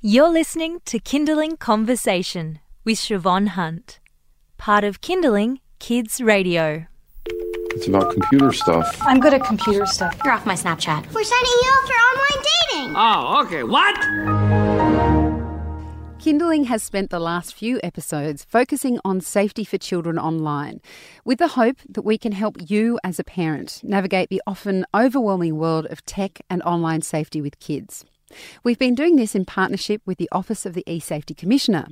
You're listening to Kinderling Conversation with Siobhan Hunt, part of Kinderling Kids Radio. It's about computer stuff. I'm good at computer stuff. You're off my Snapchat. We're signing you up for online dating. Oh, okay. What? Kinderling has spent the last few episodes focusing on safety for children online, with the hope that we can help you as a parent navigate the often overwhelming world of tech and online safety with kids. We've been doing this in partnership with the Office of the eSafety Commissioner.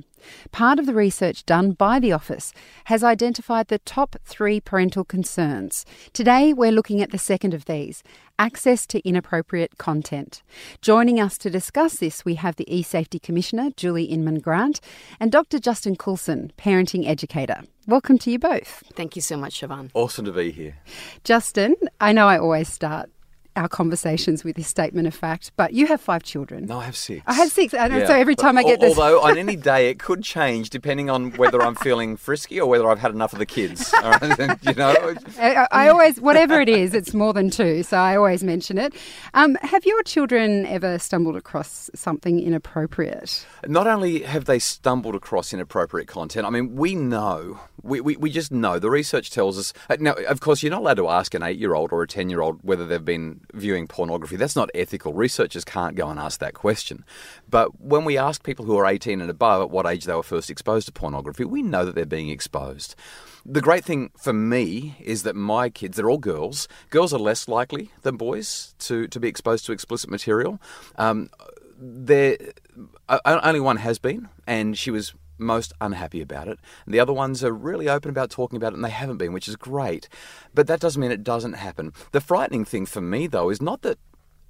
Part of the research done by the Office has identified the top three parental concerns. Today, we're looking at the second of these access to inappropriate content. Joining us to discuss this, we have the eSafety Commissioner, Julie Inman Grant, and Dr. Justin Coulson, parenting educator. Welcome to you both. Thank you so much, Siobhan. Awesome to be here. Justin, I know I always start our conversations with this statement of fact, but you have five children. No, I have six. I have six. And Yeah. so every time I get Al- this. Although on any day it could change depending on whether I'm feeling frisky or whether I've had enough of the kids. All right? you know, I, I always, whatever it is, it's more than two, so I always mention it. Um, have your children ever stumbled across something inappropriate? not only have they stumbled across inappropriate content, I mean, we know, we, we, we just know. The research tells us. uh, Now, of course, you're not allowed to ask an eight year old or a 10 year old whether they've been viewing pornography. That's not ethical. Researchers can't go and ask that question. But when we ask people who are 18 and above at what age they were first exposed to pornography, we know that they're being exposed. The great thing for me is that my kids, they're all girls. Girls are less likely than boys to, to be exposed to explicit material. Um, there, only one has been, and she was most unhappy about it. The other ones are really open about talking about it, and they haven't been, which is great. But that doesn't mean it doesn't happen. The frightening thing for me, though, is not that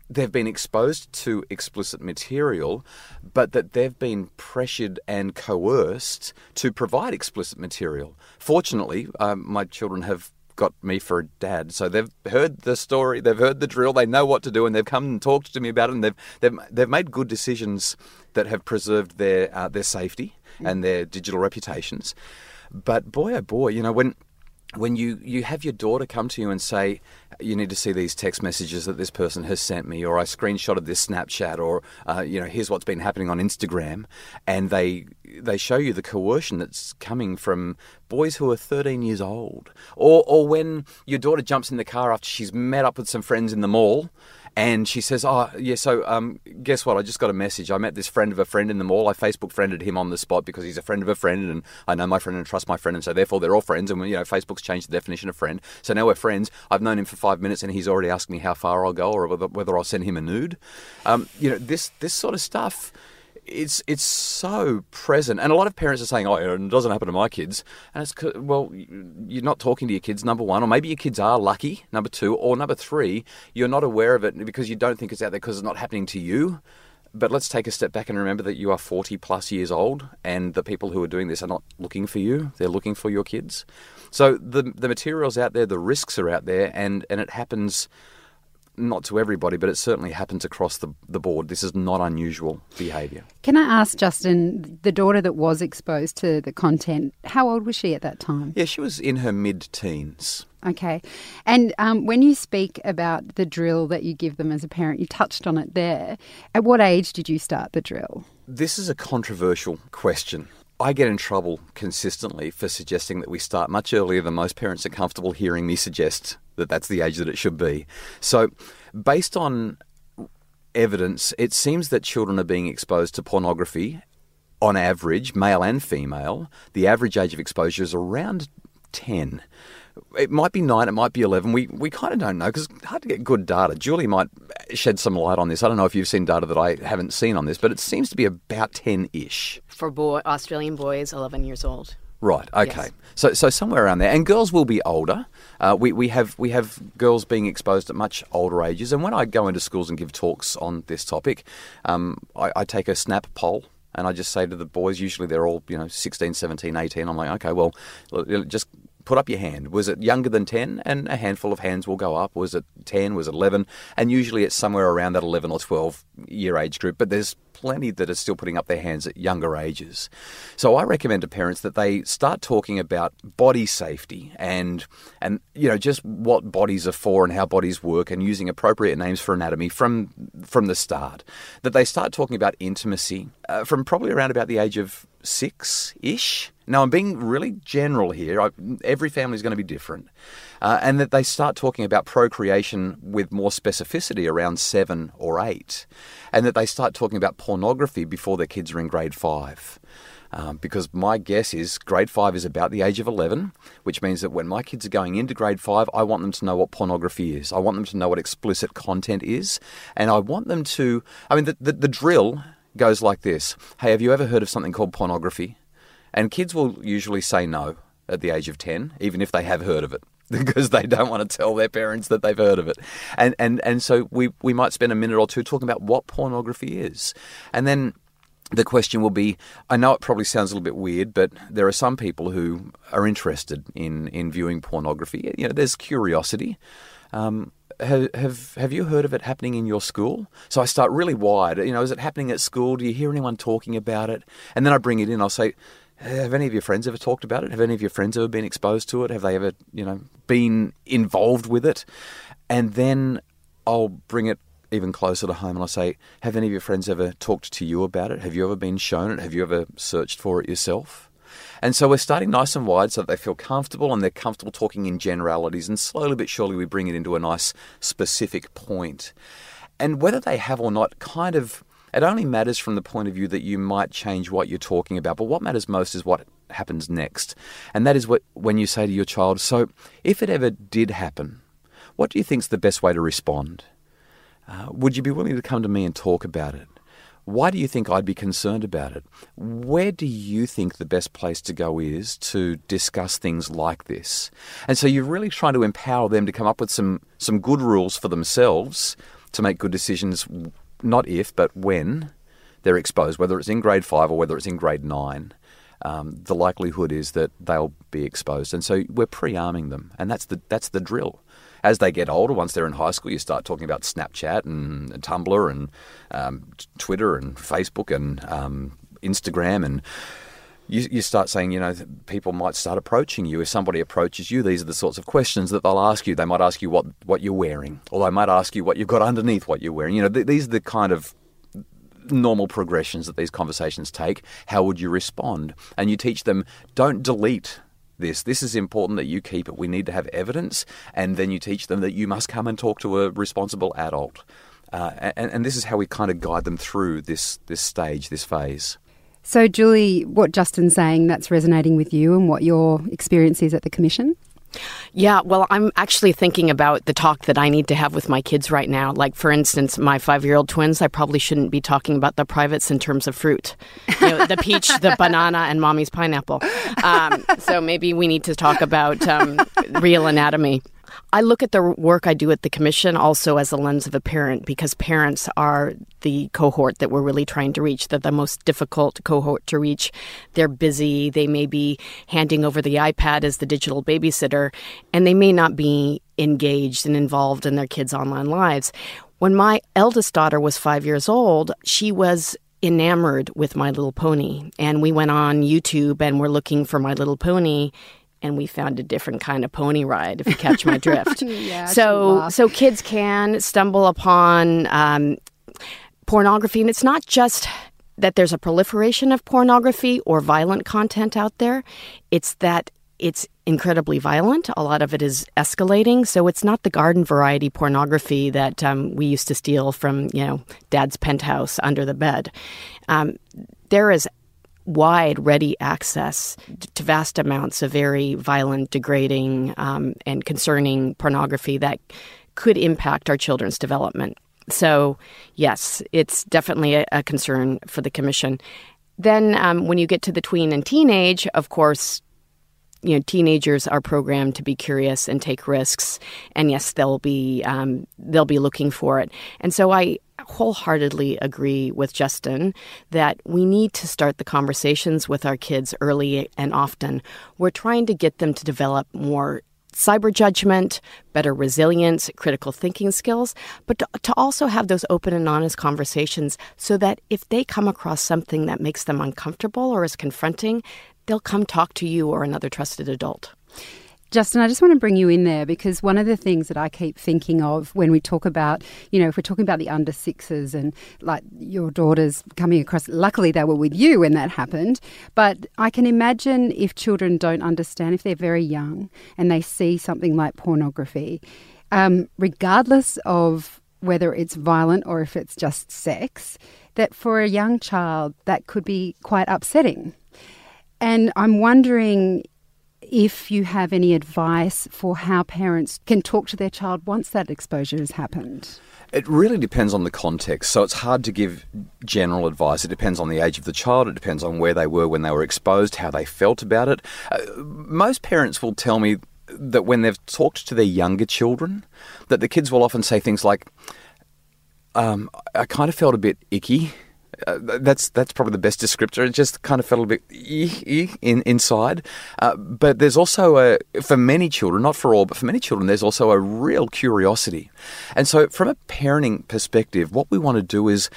they've been exposed to explicit material, but that they've been pressured and coerced to provide explicit material. Fortunately, um, my children have got me for a dad, so they've heard the story, they've heard the drill, they know what to do, and they've come and talked to me about it, and they've they've, they've made good decisions that have preserved their uh, their safety and their digital reputations. But boy, oh boy, you know when when you, you have your daughter come to you and say, you need to see these text messages that this person has sent me, or I screenshotted this Snapchat, or uh, you know, here's what's been happening on Instagram, and they they show you the coercion that's coming from boys who are 13 years old, or or when your daughter jumps in the car after she's met up with some friends in the mall. And she says, "Oh, yeah. So, um, guess what? I just got a message. I met this friend of a friend in the mall. I Facebook friended him on the spot because he's a friend of a friend, and I know my friend and trust my friend, and so therefore they're all friends. And you know, Facebook's changed the definition of friend. So now we're friends. I've known him for five minutes, and he's already asked me how far I'll go or whether, whether I'll send him a nude. Um, you know, this this sort of stuff." It's it's so present, and a lot of parents are saying, "Oh, it doesn't happen to my kids." And it's well, you're not talking to your kids, number one, or maybe your kids are lucky, number two, or number three, you're not aware of it because you don't think it's out there because it's not happening to you. But let's take a step back and remember that you are 40 plus years old, and the people who are doing this are not looking for you; they're looking for your kids. So the the material's out there, the risks are out there, and and it happens not to everybody, but it certainly happens across the, the board. This is not unusual behaviour. Can I ask Justin, the daughter that was exposed to the content, how old was she at that time? Yeah, she was in her mid teens. Okay. And um, when you speak about the drill that you give them as a parent, you touched on it there. At what age did you start the drill? This is a controversial question. I get in trouble consistently for suggesting that we start much earlier than most parents are comfortable hearing me suggest that that's the age that it should be. So, based on evidence, it seems that children are being exposed to pornography on average, male and female. The average age of exposure is around 10. It might be 9, it might be 11. We, we kind of don't know because it's hard to get good data. Julie might shed some light on this. I don't know if you've seen data that I haven't seen on this, but it seems to be about 10 ish. For boy, Australian boys, 11 years old. Right. Okay. Yes. So so somewhere around there, and girls will be older. Uh, we we have we have girls being exposed at much older ages, and when I go into schools and give talks on this topic, um, I, I take a snap poll. And I just say to the boys, usually they're all, you know, 16, 17, 18. I'm like, okay, well, just put up your hand. Was it younger than 10? And a handful of hands will go up. Was it 10? Was it 11? And usually it's somewhere around that 11 or 12 year age group, but there's plenty that are still putting up their hands at younger ages. So I recommend to parents that they start talking about body safety and and you know just what bodies are for and how bodies work and using appropriate names for anatomy from from the start. That they start talking about intimacy uh, from probably around about the age of six ish. Now, I'm being really general here. I, every family is going to be different. Uh, and that they start talking about procreation with more specificity around seven or eight. And that they start talking about pornography before their kids are in grade five. Um, because my guess is grade five is about the age of 11, which means that when my kids are going into grade five, I want them to know what pornography is. I want them to know what explicit content is. And I want them to, I mean, the, the, the drill goes like this Hey, have you ever heard of something called pornography? And kids will usually say no at the age of 10, even if they have heard of it. Because they don't want to tell their parents that they've heard of it, and and and so we we might spend a minute or two talking about what pornography is, and then the question will be I know it probably sounds a little bit weird, but there are some people who are interested in, in viewing pornography. You know, there's curiosity. Um, have, have have you heard of it happening in your school? So I start really wide. You know, is it happening at school? Do you hear anyone talking about it? And then I bring it in. I'll say, have any of your friends ever talked about it? Have any of your friends ever been exposed to it? Have they ever, you know, been involved with it? And then I'll bring it even closer to home and I'll say, have any of your friends ever talked to you about it? Have you ever been shown it? Have you ever searched for it yourself? And so we're starting nice and wide so that they feel comfortable and they're comfortable talking in generalities. And slowly but surely, we bring it into a nice specific point. And whether they have or not kind of it only matters from the point of view that you might change what you're talking about, but what matters most is what happens next. And that is what when you say to your child, so if it ever did happen, what do you think is the best way to respond? Uh, would you be willing to come to me and talk about it? Why do you think I'd be concerned about it? Where do you think the best place to go is to discuss things like this? And so you're really trying to empower them to come up with some, some good rules for themselves to make good decisions not if, but when they're exposed, whether it's in grade five or whether it's in grade nine, um, the likelihood is that they'll be exposed. And so we're pre-arming them, and that's the that's the drill. As they get older, once they're in high school, you start talking about Snapchat and, Tumblr and um, Twitter and Facebook and um, Instagram and you, you start saying, you know, people might start approaching you. If somebody approaches you, these are the sorts of questions that they'll ask you. They might ask you what, what you're wearing, or they might ask you what you've got underneath what you're wearing. You know, th- these are the kind of normal progressions that these conversations take. How would you respond? And you teach them, don't delete this. This is important that you keep it. We need to have evidence. And then you teach them that you must come and talk to a responsible adult. Uh, and, and this is how we kind of guide them through this, this stage, this phase. So, Julie, what Justin's saying, that's resonating with you and what your experience is at the Commission? Yeah, well, I'm actually thinking about the talk that I need to have with my kids right now. Like, for instance, my five year old twins, I probably shouldn't be talking about the privates in terms of fruit you know, the peach, the banana, and mommy's pineapple. Um, so maybe we need to talk about um, real anatomy. I look at the work I do at the Commission also as a lens of a parent because parents are the cohort that we're really trying to reach. They're the most difficult cohort to reach. They're busy. They may be handing over the iPad as the digital babysitter, and they may not be engaged and involved in their kids' online lives. When my eldest daughter was five years old, she was enamored with My Little Pony. And we went on YouTube and we're looking for My Little Pony and we found a different kind of pony ride if you catch my drift yeah, so so kids can stumble upon um, pornography and it's not just that there's a proliferation of pornography or violent content out there it's that it's incredibly violent. A lot of it is escalating. So it's not the garden variety pornography that um, we used to steal from, you know, dad's penthouse under the bed. Um, there is wide, ready access to vast amounts of very violent, degrading, um, and concerning pornography that could impact our children's development. So, yes, it's definitely a, a concern for the Commission. Then, um, when you get to the tween and teenage, of course, you know, teenagers are programmed to be curious and take risks, and yes, they'll be um, they'll be looking for it. And so, I wholeheartedly agree with Justin that we need to start the conversations with our kids early and often. We're trying to get them to develop more cyber judgment, better resilience, critical thinking skills, but to, to, also have those open and honest conversations so that if they come across something that makes them uncomfortable or is confronting, they'll come talk to you or another trusted adult. Justin, I just want to bring you in there because one of the things that I keep thinking of when we talk about, you know, if we're talking about the under sixes and like your daughters coming across, luckily they were with you when that happened. But I can imagine if children don't understand, if they're very young and they see something like pornography, um, regardless of whether it's violent or if it's just sex, that for a young child that could be quite upsetting. And I'm wondering if you have any advice for how parents can talk to their child once that exposure has happened. It really depends on the context. So it's hard to give general advice. It depends on the age of the child. It depends on where they were when they were exposed, how they felt about it. Uh, most parents will tell me that when they've talked to their younger children, that the kids will often say things like, um, I kind of felt a bit icky uh, that's that's probably the best descriptor. It just kind of felt a bit in, inside. Uh, but there's also a for many children, not for all, but for many children, there's also a real curiosity. And so, from a parenting perspective, what we want to do is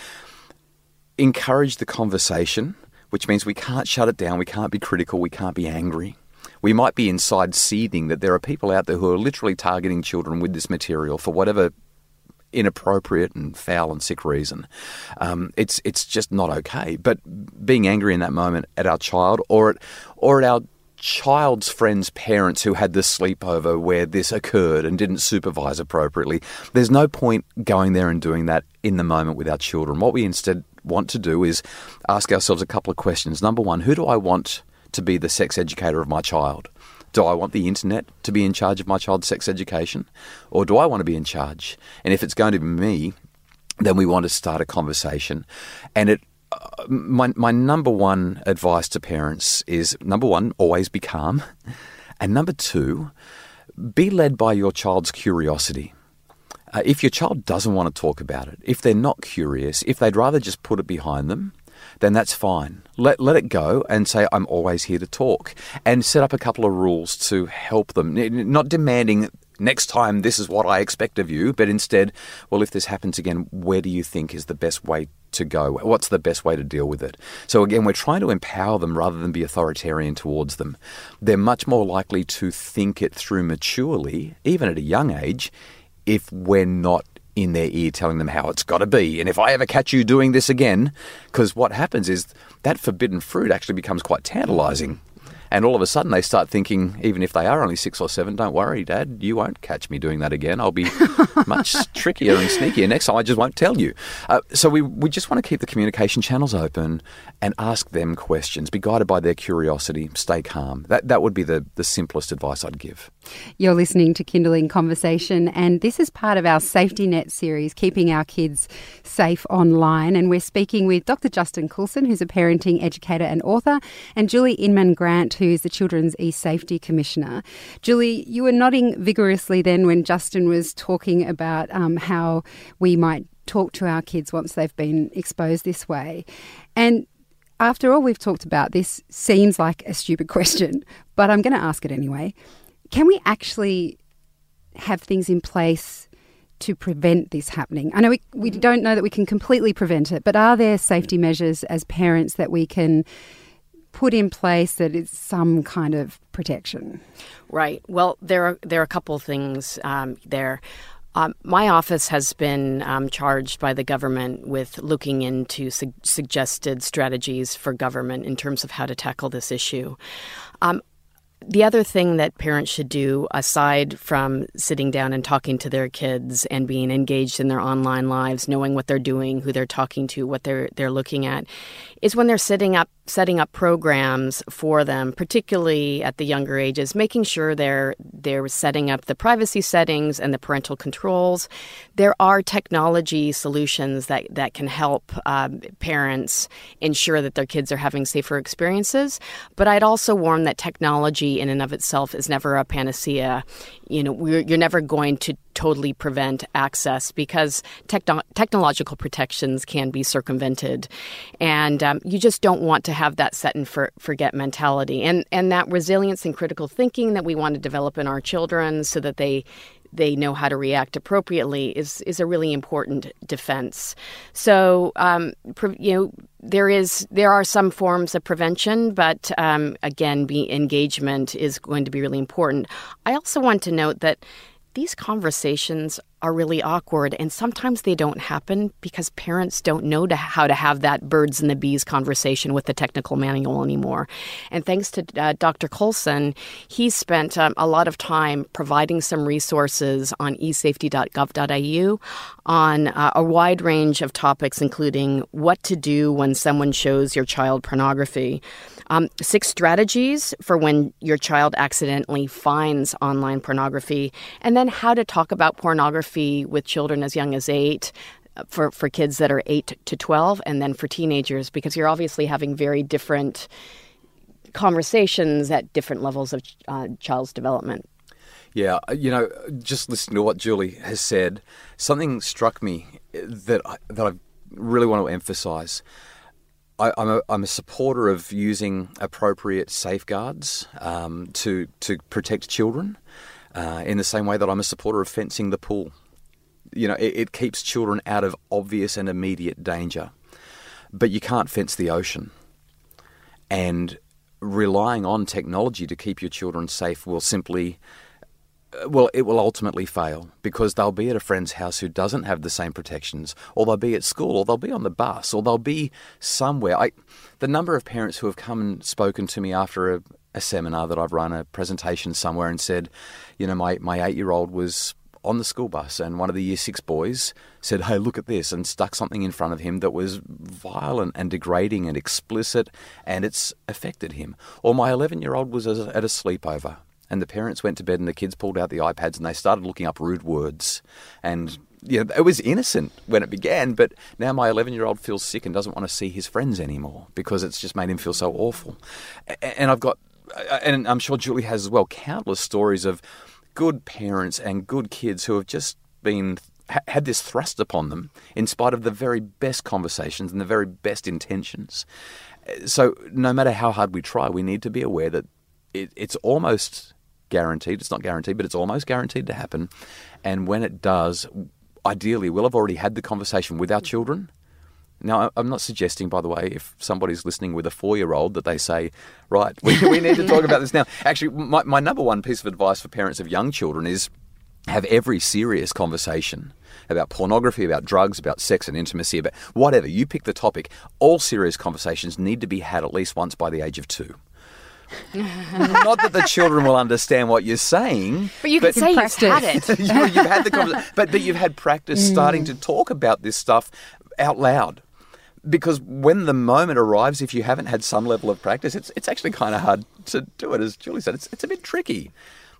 encourage the conversation, which means we can't shut it down, we can't be critical, we can't be angry. We might be inside seething that there are people out there who are literally targeting children with this material for whatever inappropriate and foul and sick reason. Um, it's it's just not okay. But being angry in that moment at our child or at or at our child's friends' parents who had the sleepover where this occurred and didn't supervise appropriately. There's no point going there and doing that in the moment with our children. What we instead want to do is ask ourselves a couple of questions. Number one, who do I want to be the sex educator of my child? Do I want the internet to be in charge of my child's sex education? Or do I want to be in charge? And if it's going to be me, then we want to start a conversation. And it uh, my my number one advice to parents is number one, always be calm. And number two, be led by your child's curiosity. Uh, if your child doesn't want to talk about it, if they're not curious, if they'd rather just put it behind them, then that's fine. Let, let it go and say, I'm always here to talk. And set up a couple of rules to help them. Not demanding next time this is what I expect of you, but instead, well, if this happens again, where do you think is the best way to go? What's the best way to deal with it? So again, we're trying to empower them rather than be authoritarian towards them. They're much more likely to think it through maturely, even at a young age, if we're not in their ear telling them how it's got to be. And if I ever catch you doing this again, because what happens is that forbidden fruit actually becomes quite tantalizing. And all of a sudden, they start thinking, even if they are only six or seven, don't worry, Dad, you won't catch me doing that again. I'll be much trickier and sneakier next time. I just won't tell you. Uh, so we, we just want to keep the communication channels open and ask them questions. Be guided by their curiosity. Stay calm. That that would be the the simplest advice I'd give. You're listening to Kinderling Conversation, and this is part of our Safety Net series, keeping our kids safe online. And we're speaking with Dr. Justin Coulson, who's a parenting educator and author, and Julie Inman Grant, who is the Children's E Safety Commissioner. Julie, you were nodding vigorously then when Justin was talking about um, how we might talk to our kids once they've been exposed this way. And after all we've talked about, this seems like a stupid question, but I'm going to ask it anyway. Can we actually have things in place to prevent this happening? I know we, we mm-hmm. don't know that we can completely prevent it, but are there safety measures as parents that we can put in place that is some kind of protection? Right. Well, there are there are a couple things um, there. Um, my office has been um, charged by the government with looking into su- suggested strategies for government in terms of how to tackle this issue. Um, the other thing that parents should do, aside from sitting down and talking to their kids and being engaged in their online lives, knowing what they're doing, who they're talking to, what they're they're looking at, is when they're setting up setting up programs for them, particularly at the younger ages, making sure they're they're setting up the privacy settings and the parental controls. There are technology solutions that that can help um, parents ensure that their kids are having safer experiences. But I'd also warn that technology in and of itself is never a panacea. You know, you're never going to totally prevent access because techno- technological protections can be circumvented, and um, you just don't want to have that set and for- forget mentality, and and that resilience and critical thinking that we want to develop in our children so that they they know how to react appropriately is is a really important defense. So um, you know there is there are some forms of prevention, but um, again, be engagement is going to be really important. I also want to note that these conversations are really awkward and sometimes they don't happen because parents don't know to how to have that birds and the bees conversation with the technical manual anymore. And thanks to uh, dr Coulson he spent um, a lot of time providing some resources on esafety.gov.au on uh, a wide range of topics including what to do when someone shows your child pornography um, six strategies for when your child accidentally finds online pornography, and then how to talk about pornography with children as young as eight. Uh, for, for kids that are 8 to 12, and then for teenagers, because you're obviously having very different conversations at different levels of uh, child's development. Yeah, uh, you know, just listening to what Julie has said, something struck me that I, that I really want to emphasise. I, am a, I'm a supporter of using appropriate safeguards um, to to protect children, uh, in the same way that I'm a supporter of fencing the pool. You know, it, it keeps children out of obvious and immediate danger, but you can't fence the ocean. And relying on technology to keep your children safe will simply uh, well, it will ultimately fail because they'll be at a friend's house who doesn't have the same protections, or they'll be at school, or they'll be on the bus, or they'll be somewhere. I, the number of parents who have come and spoken to me after a, a seminar that I've run, a presentation somewhere, and said, you know, my, my eight year old was on the school bus, and one of the year six boys said, Hey, look at this, and stuck something in front of him that was violent and degrading and explicit, and it's affected him. Or my 11 year old was at a sleepover and the parents went to bed and the kids pulled out the iPads and they started looking up rude words. And you know, it was innocent when it began, but now my 11 year old feels sick and doesn't want to see his friends anymore because it's just made him feel so awful. And I've got, and I'm sure Julie has as well, countless stories of good parents and good kids who have just been had this thrust upon them in spite of the very best conversations and the very best intentions. Uh, so, no matter how hard we try, we need to be aware that it, it's almost guaranteed. It's not guaranteed, but it's almost guaranteed to happen. And when it does, ideally, we'll have already had the conversation with our children. Now, I'm not suggesting, by the way, if somebody's listening with a four year old, that they say, right, we, we need to talk about this now. Actually, my, my number one piece of advice for parents of young children is have every serious conversation about pornography, about drugs, about sex and intimacy, about whatever. You pick the topic. All serious conversations need to be had at least once by the age of two. Not that the children will understand what you're saying, but you can say you've had it. you, have had the conversation, but but you've had practice mm. starting to talk about this stuff out loud. Because when the moment arrives, if you haven't had some level of practice, it's it's actually kind of hard to do it. As Julie said, it's it's a bit tricky.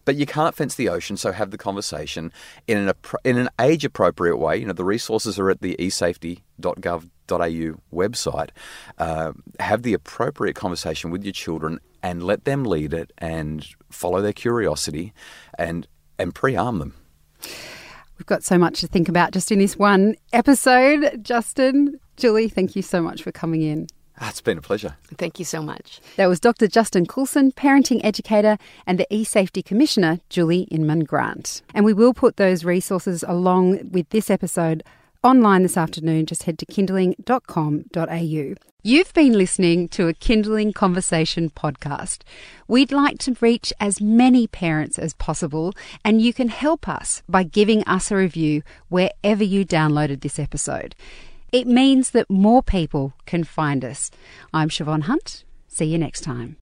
But you can't fence the ocean, so have the conversation in an in an age appropriate way. You know the resources are at the esafety.gov.au website. Uh, have the appropriate conversation with your children and let them lead it and follow their curiosity and and pre-arm them. We've got so much to think about just in this one episode. Justin, Julie, thank you so much for coming in. Ah, it's been a pleasure. Thank you so much. That was Dr. Justin Coulson, parenting educator, and the eSafety Commissioner, Julie Inman Grant. And we will put those resources along with this episode online this afternoon. Just head to kinderling.com.au. You've been listening to a Kinderling Conversation podcast. We'd like to reach as many parents as possible, and you can help us by giving us a review wherever you downloaded this episode. It means that more people can find us. I'm Siobhan Hunt. See you next time.